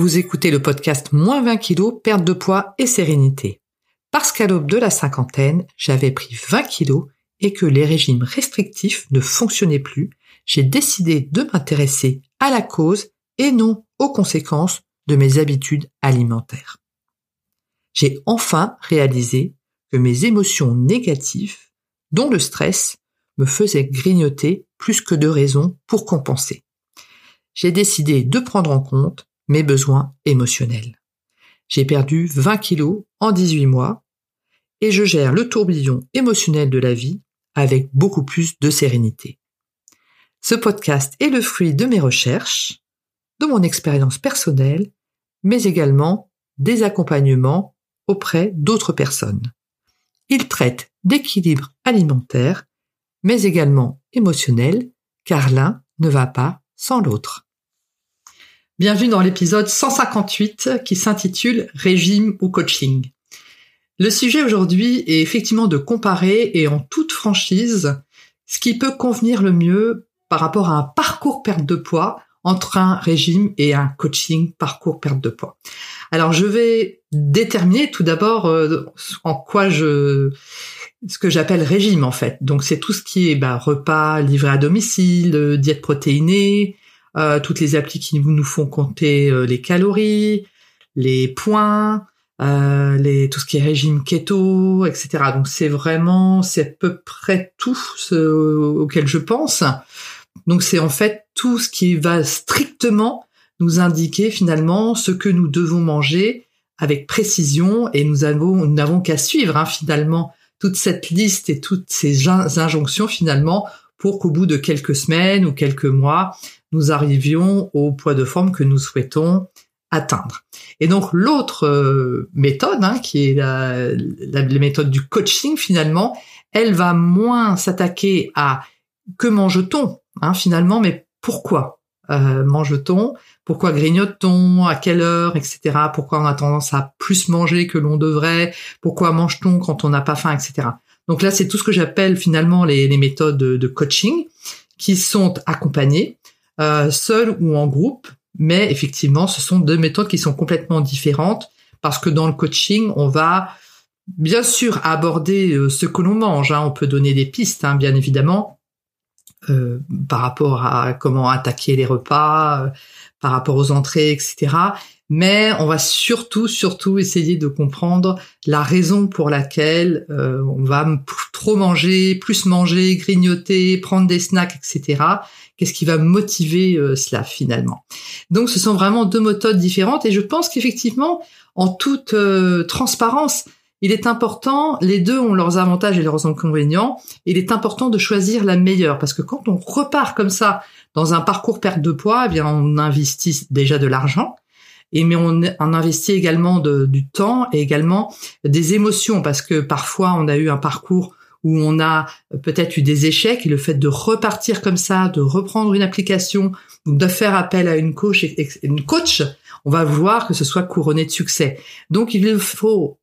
Vous écoutez le podcast Moins 20 kilos, perte de poids et sérénité. Parce qu'à l'aube de la cinquantaine, j'avais pris 20 kilos et que les régimes restrictifs ne fonctionnaient plus, j'ai décidé de m'intéresser à la cause et non aux conséquences de mes habitudes alimentaires. J'ai enfin réalisé que mes émotions négatives, dont le stress, me faisaient grignoter plus que de raisons pour compenser. J'ai décidé de prendre en compte mes besoins émotionnels. J'ai perdu 20 kilos en 18 mois et je gère le tourbillon émotionnel de la vie avec beaucoup plus de sérénité. Ce podcast est le fruit de mes recherches, de mon expérience personnelle, mais également des accompagnements auprès d'autres personnes. Il traite d'équilibre alimentaire, mais également émotionnel, car l'un ne va pas sans l'autre. Bienvenue dans l'épisode 158 qui s'intitule Régime ou coaching. Le sujet aujourd'hui est effectivement de comparer et en toute franchise ce qui peut convenir le mieux par rapport à un parcours perte de poids entre un régime et un coaching parcours perte de poids. Alors je vais déterminer tout d'abord euh, en quoi je ce que j'appelle régime en fait. Donc c'est tout ce qui est bah, repas livré à domicile, euh, diète protéinée, toutes les applis qui nous font compter euh, les calories, les points, euh, les, tout ce qui est régime keto, etc. Donc c'est vraiment, c'est à peu près tout ce auquel je pense. Donc c'est en fait tout ce qui va strictement nous indiquer finalement ce que nous devons manger avec précision et nous avons nous n'avons qu'à suivre hein, finalement toute cette liste et toutes ces injonctions finalement pour qu'au bout de quelques semaines ou quelques mois, nous arrivions au poids de forme que nous souhaitons atteindre. Et donc l'autre euh, méthode, hein, qui est la, méthode du coaching finalement, elle va moins s'attaquer à que mange-t-on hein, finalement, mais pourquoi euh, mange-t-on, pourquoi grignote-t-on, à quelle heure, etc. Pourquoi on a tendance à plus manger que l'on devrait, pourquoi mange-t-on quand on n'a pas faim, etc. Donc là, c'est tout ce que j'appelle finalement les, méthodes de coaching qui sont accompagnées euh, seul ou en groupe, mais effectivement, ce sont deux méthodes qui sont complètement différentes parce que dans le coaching, on va bien sûr aborder euh, ce que l'on mange. Hein. On peut donner des pistes, hein, bien évidemment, euh, par rapport à comment attaquer les repas, par rapport aux entrées, etc. Mais on va surtout, surtout essayer de comprendre la raison pour laquelle on va trop manger, plus manger, grignoter, prendre des snacks, etc. Qu'est-ce qui va motiver euh, cela finalement? Donc ce sont vraiment deux méthodes différentes et je pense qu'effectivement, en toute euh, transparence, il est important, les deux ont leurs avantages et leurs inconvénients, il est important de choisir la meilleure. Parce que quand on repart comme ça dans un parcours perte de poids, eh bien on investit déjà de l'argent, et mais on, on investit également de, du temps et également des émotions parce que parfois on a eu un parcours où on a peut-être eu des échecs et le fait de repartir comme ça, de reprendre une application, de faire appel à une coach, une coach, on va voir que ce soit couronné de succès. Donc il faut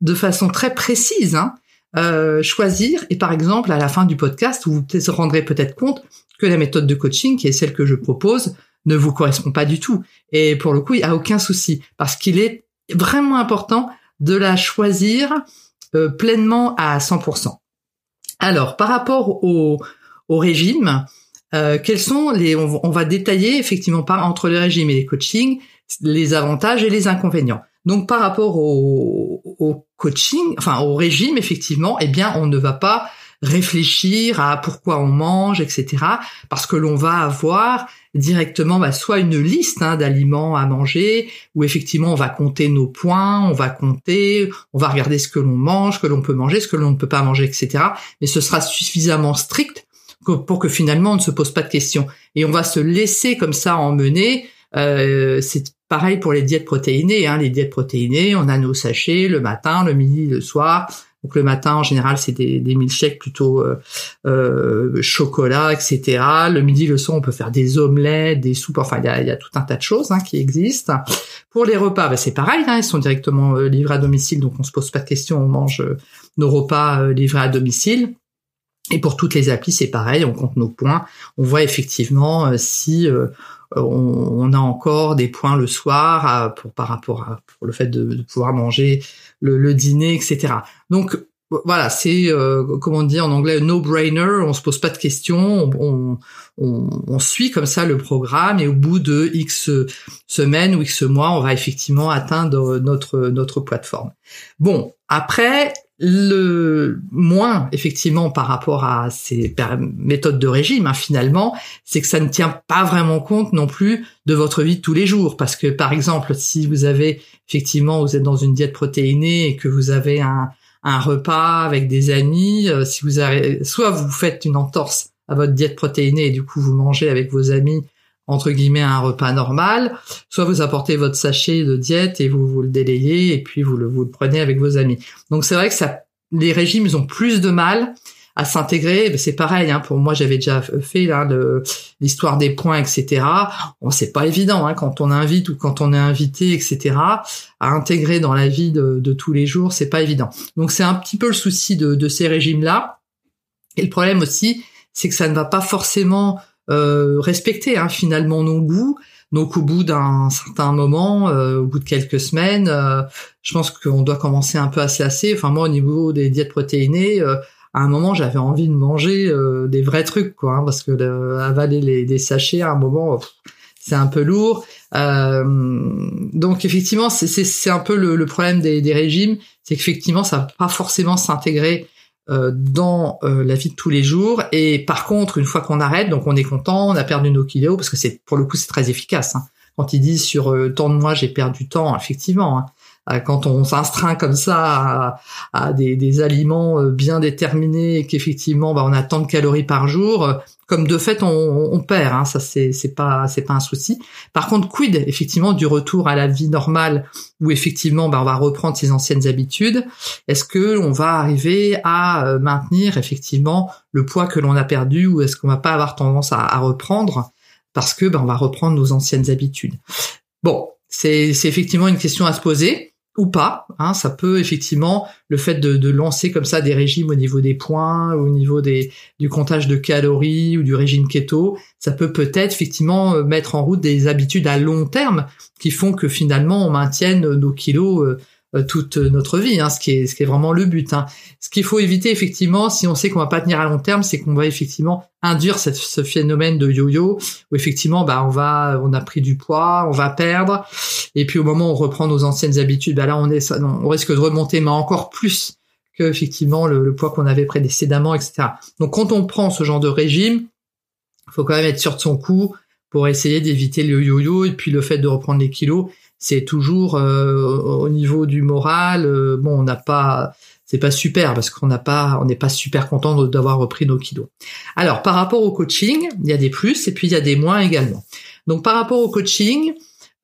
de façon très précise hein, euh, choisir et par exemple à la fin du podcast vous vous rendrez peut-être compte que la méthode de coaching qui est celle que je propose ne vous correspond pas du tout et pour le coup il n'y a aucun souci parce qu'il est vraiment important de la choisir euh, pleinement à 100%. Alors, par rapport au, régime, euh, quels sont les on, va détailler effectivement par entre les régimes et les coachings les avantages et les inconvénients. Donc par rapport au, au coaching, enfin au régime effectivement, eh bien on ne va pas réfléchir à pourquoi on mange, etc. Parce que l'on va avoir directement bah, soit une liste hein, d'aliments à manger, où effectivement on va compter nos points, on va compter, on va regarder ce que l'on mange, ce que l'on peut manger, ce que l'on ne peut pas manger, etc. Mais ce sera suffisamment strict pour que finalement on ne se pose pas de questions. Et on va se laisser comme ça emmener. Euh, c'est pareil pour les diètes protéinées. Hein. Les diètes protéinées, on a nos sachets le matin, le midi, le soir. Donc le matin, en général, c'est des, des milkshakes plutôt euh, euh, chocolat, etc. Le midi, le soir, on peut faire des omelettes, des soupes. Enfin, il y a, tout un tas de choses hein, qui existent. Pour les repas, bah, c'est pareil. Hein, ils sont directement euh, livrés à domicile, donc on se pose pas de questions. On mange nos repas livrés à domicile. Et pour toutes les applis, c'est pareil, on compte nos points, on voit effectivement si euh, on, a encore des points le soir pour, par rapport à pour le fait de, pouvoir manger le, le, dîner, etc. Donc voilà, c'est euh, comment on dit en anglais no-brainer. On se pose pas de questions, on, on, on, suit comme ça le programme et au bout de x semaines ou x mois, on va effectivement atteindre notre notre plateforme. Bon, après le moins effectivement par rapport à ces méthodes de régime hein, finalement, c'est que ça ne tient pas vraiment compte non plus de votre vie de tous les jours. Parce que par exemple si vous avez effectivement vous êtes dans une diète protéinée et que vous avez un repas avec des amis, euh, si vous avez, soit vous faites une entorse à votre diète protéinée et du coup vous mangez avec vos amis entre guillemets un repas normal, soit vous apportez votre sachet de diète et vous, vous le délayez et puis vous le, vous le prenez avec vos amis. Donc c'est vrai que ça, les régimes ils ont plus de mal à s'intégrer. C'est pareil, hein, pour moi j'avais déjà fait là l'histoire des points, etc. Bon, c'est pas évident hein, quand on invite ou quand on est invité, etc. À intégrer dans la vie de, tous les jours, c'est pas évident. Donc c'est un petit peu le souci de, ces régimes-là. Et le problème aussi, c'est que ça ne va pas forcément euh, respecter hein, finalement nos goûts. Donc au bout d'un certain moment, euh, au bout de quelques semaines, euh, je pense qu'on doit commencer un peu à se lasser. Enfin moi au niveau des diètes protéinées, à un moment j'avais envie de manger euh, des vrais trucs quoi hein, parce que avaler les, des sachets à un moment c'est un peu lourd euh, donc effectivement c'est un peu le, problème des, des régimes c'est qu'effectivement ça va pas forcément s'intégrer euh, dans la vie de tous les jours et par contre une fois qu'on arrête donc on est content on a perdu nos kilos parce que c'est pour le coup c'est très efficace hein. quand ils disent sur tant de mois j'ai perdu tant effectivement hein. Euh, quand on s'instreint comme ça à, des, aliments euh, bien déterminés et qu'effectivement bah, on a tant de calories par jour, euh, comme de fait on, perd, hein, ça c'est pas c'est pas un souci. Par contre, quid effectivement du retour à la vie normale où effectivement bah, on va reprendre ses anciennes habitudes? Est-ce que on va arriver à maintenir effectivement le poids que l'on a perdu ou est-ce qu'on va pas avoir tendance à, reprendre parce que bah, on va reprendre nos anciennes habitudes? Bon, c'est effectivement une question à se poser ou pas. Hein, ça peut effectivement le fait de, lancer comme ça des régimes au niveau des points, au niveau des, du comptage de calories ou du régime keto, ça peut peut-être effectivement euh, mettre en route des habitudes à long terme qui font que finalement on maintienne nos kilos euh, toute notre vie, hein, ce qui est ce qui est vraiment le but. Hein. Ce qu'il faut éviter effectivement, si on sait qu'on va pas tenir à long terme, c'est qu'on va effectivement induire ce phénomène de yo-yo où effectivement bah on va on a pris du poids, on va perdre et puis au moment où on reprend nos anciennes habitudes, bah là on est on risque de remonter mais encore plus que effectivement le, le poids qu'on avait précédemment, etc. Donc quand on prend ce genre de régime, faut quand même être sûr de son coup pour essayer d'éviter le yo-yo et puis le fait de reprendre les kilos c'est toujours euh, au niveau du moral. Euh, bon, on n'a pas, c'est pas super parce qu'on n'a pas, on n'est pas super content d'avoir repris nos kilos. Alors, par rapport au coaching, il y a des plus et puis il y a des moins également. Donc, par rapport au coaching,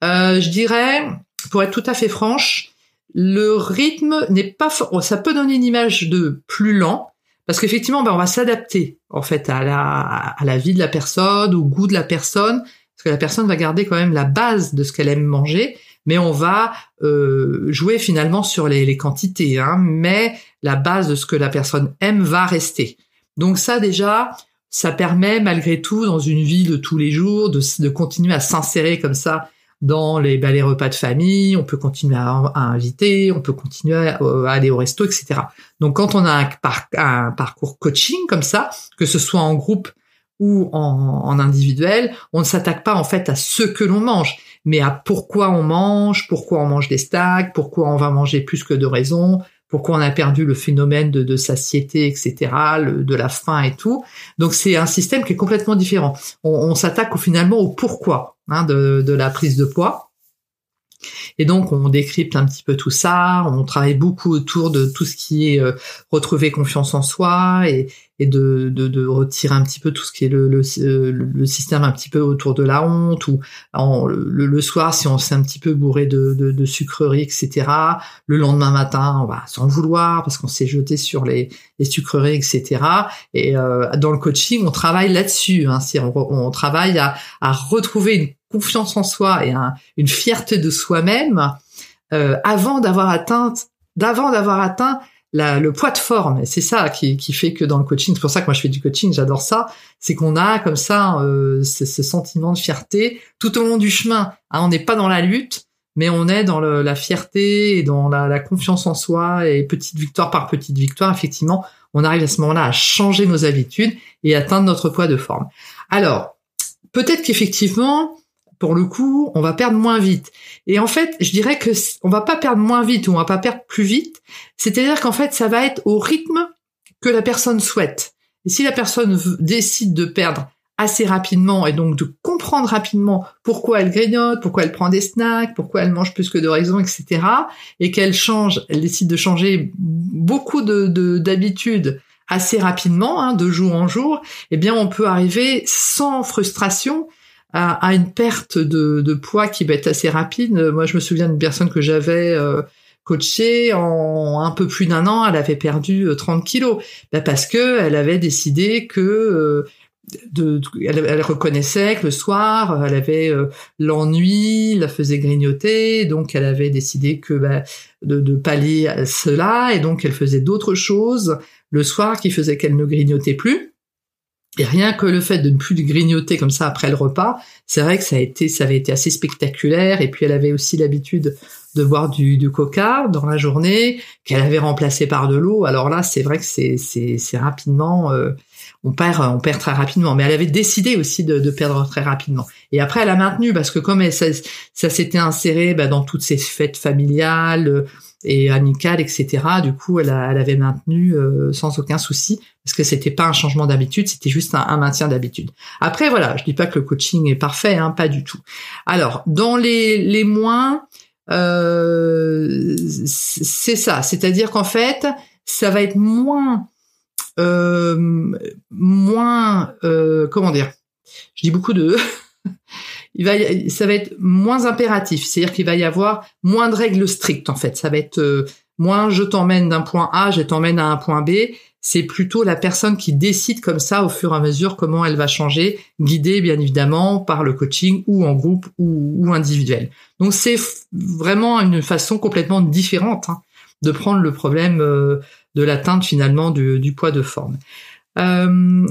euh, je dirais, pour être tout à fait franche, le rythme n'est pas, ça peut donner une image de plus lent, parce qu'effectivement, ben, on va s'adapter en fait à la, à la vie de la personne, au goût de la personne, parce que la personne va garder quand même la base de ce qu'elle aime manger, mais on va euh, jouer finalement sur les, quantités, hein, mais la base de ce que la personne aime va rester. Donc ça déjà, ça permet malgré tout dans une vie de tous les jours de, continuer à s'insérer comme ça dans les, bah, repas de famille, on peut continuer à, inviter, on peut continuer à, aller au resto, etc. Donc quand on a un, parcours coaching comme ça, que ce soit en groupe ou en, en individuel, on ne s'attaque pas en fait à ce que l'on mange, mais à pourquoi on mange, pourquoi on mange des stacks, pourquoi on va manger plus que de raison, pourquoi on a perdu le phénomène de, de satiété, etc., de la faim et tout. Donc c'est un système qui est complètement différent. On, on s'attaque finalement au pourquoi hein, de, de la prise de poids. Et donc on décrypte un petit peu tout ça, on travaille beaucoup autour de tout ce qui est euh, retrouver confiance en soi et, et de, de, de, retirer un petit peu tout ce qui est le, le, le, système un petit peu autour de la honte ou en, le, le, soir si on s'est un petit peu bourré de, de, de, sucreries etc le lendemain matin on va s'en vouloir parce qu'on s'est jeté sur les, les sucreries etc et euh, dans le coaching on travaille là-dessus hein, on, on, travaille à, à retrouver une confiance en soi et une fierté de soi-même euh, avant d'avoir atteint d'avant d'avoir atteint le poids de forme. C'est ça qui, qui, fait que dans le coaching, c'est pour ça que moi je fais du coaching, j'adore ça. C'est qu'on a comme ça euh, ce, sentiment de fierté tout au long du chemin. Hein, on n'est pas dans la lutte, mais on est dans la fierté et dans la, la, confiance en soi et petite victoire par petite victoire. Effectivement, on arrive à ce moment-là à changer nos habitudes et atteindre notre poids de forme. Alors, peut-être qu'effectivement, pour le coup, on va perdre moins vite. Et en fait, je dirais que on va pas perdre moins vite ou on va pas perdre plus vite. C'est-à-dire qu'en fait, ça va être au rythme que la personne souhaite. Et si la personne décide de perdre assez rapidement et donc de comprendre rapidement pourquoi elle grignote, pourquoi elle prend des snacks, pourquoi elle mange plus que de raison, etc. et qu'elle change, elle décide de changer beaucoup de d'habitudes assez rapidement, hein, de jour en jour, eh bien on peut arriver sans frustration à, une perte de, poids qui va être assez rapide. Moi, je me souviens d'une personne que j'avais euh, coachée en un peu plus d'un an, elle avait perdu 30 euh, kilos, bah, parce que elle avait décidé que euh, de, elle, reconnaissait que le soir, elle avait l'ennui, la faisait grignoter, donc elle avait décidé que bah, de, de pallier à cela, et donc elle faisait d'autres choses le soir qui faisait qu'elle ne grignotait plus. Et rien que le fait de ne plus grignoter comme ça après le repas, c'est vrai que ça a été, ça avait été assez spectaculaire. Et puis elle avait aussi l'habitude de boire du, du coca dans la journée, qu'elle avait remplacé par de l'eau. Alors là, c'est vrai que c'est, rapidement, euh, on perd, on perd très rapidement. Mais elle avait décidé aussi de, de, perdre très rapidement. Et après, elle a maintenu parce que comme elle, ça, ça s'était inséré bah, dans toutes ces fêtes familiales et amicale, etc. Du coup, elle, elle avait maintenu euh, sans aucun souci parce que c'était pas un changement d'habitude, c'était juste un, maintien d'habitude. Après, voilà, je dis pas que le coaching est parfait, hein, pas du tout. Alors, dans les, les moins, euh, c'est ça, c'est-à-dire qu'en fait, ça va être moins, euh, moins, euh, comment dire Je dis beaucoup de il va, ça va être moins impératif, c'est-à-dire qu'il va y avoir moins de règles strictes en fait. Ça va être euh, moins je t'emmène d'un point A, je t'emmène à un point B. C'est plutôt la personne qui décide comme ça au fur et à mesure comment elle va changer, guidée bien évidemment par le coaching ou en groupe ou, ou individuel. Donc c'est vraiment une façon complètement différente hein, de prendre le problème euh, de l'atteinte finalement du, du, poids de forme. Euh,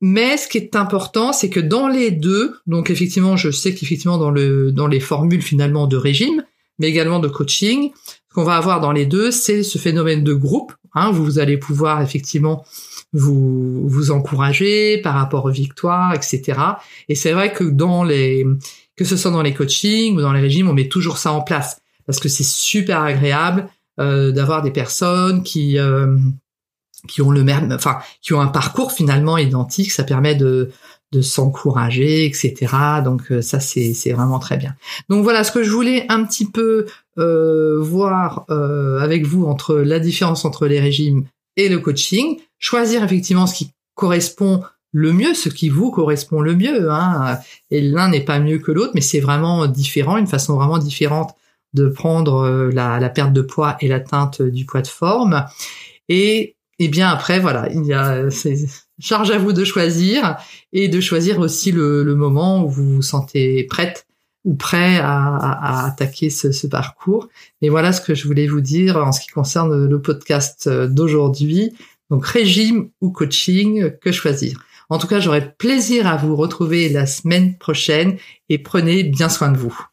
mais ce qui est important, c'est que dans les deux, donc effectivement, je sais qu'effectivement dans le dans les formules finalement de régime, mais également de coaching, ce qu'on va avoir dans les deux, c'est ce phénomène de groupe. Hein, vous allez pouvoir effectivement vous vous encourager par rapport aux victoires, etc. Et c'est vrai que dans les que ce soit dans les coachings ou dans les régimes, on met toujours ça en place parce que c'est super agréable d'avoir des personnes qui euh, qui ont le même, enfin, qui ont un parcours finalement identique. Ça permet de de s'encourager, etc. Donc euh, ça c'est c'est vraiment très bien. Donc voilà ce que je voulais un petit peu euh, voir euh, avec vous entre la différence entre les régimes et le coaching, choisir effectivement ce qui correspond le mieux, ce qui vous correspond le mieux. Hein. Et l'un n'est pas mieux que l'autre, mais c'est vraiment différent, une façon vraiment différente de prendre la, la perte de poids et l'atteinte du poids de forme. Et et bien après, voilà, il y a charge à vous de choisir et de choisir aussi le, moment où vous vous sentez prête ou prêt à, attaquer ce, parcours. Et voilà ce que je voulais vous dire en ce qui concerne le podcast d'aujourd'hui. Donc régime ou coaching, que choisir En tout cas, j'aurai plaisir à vous retrouver la semaine prochaine et prenez bien soin de vous.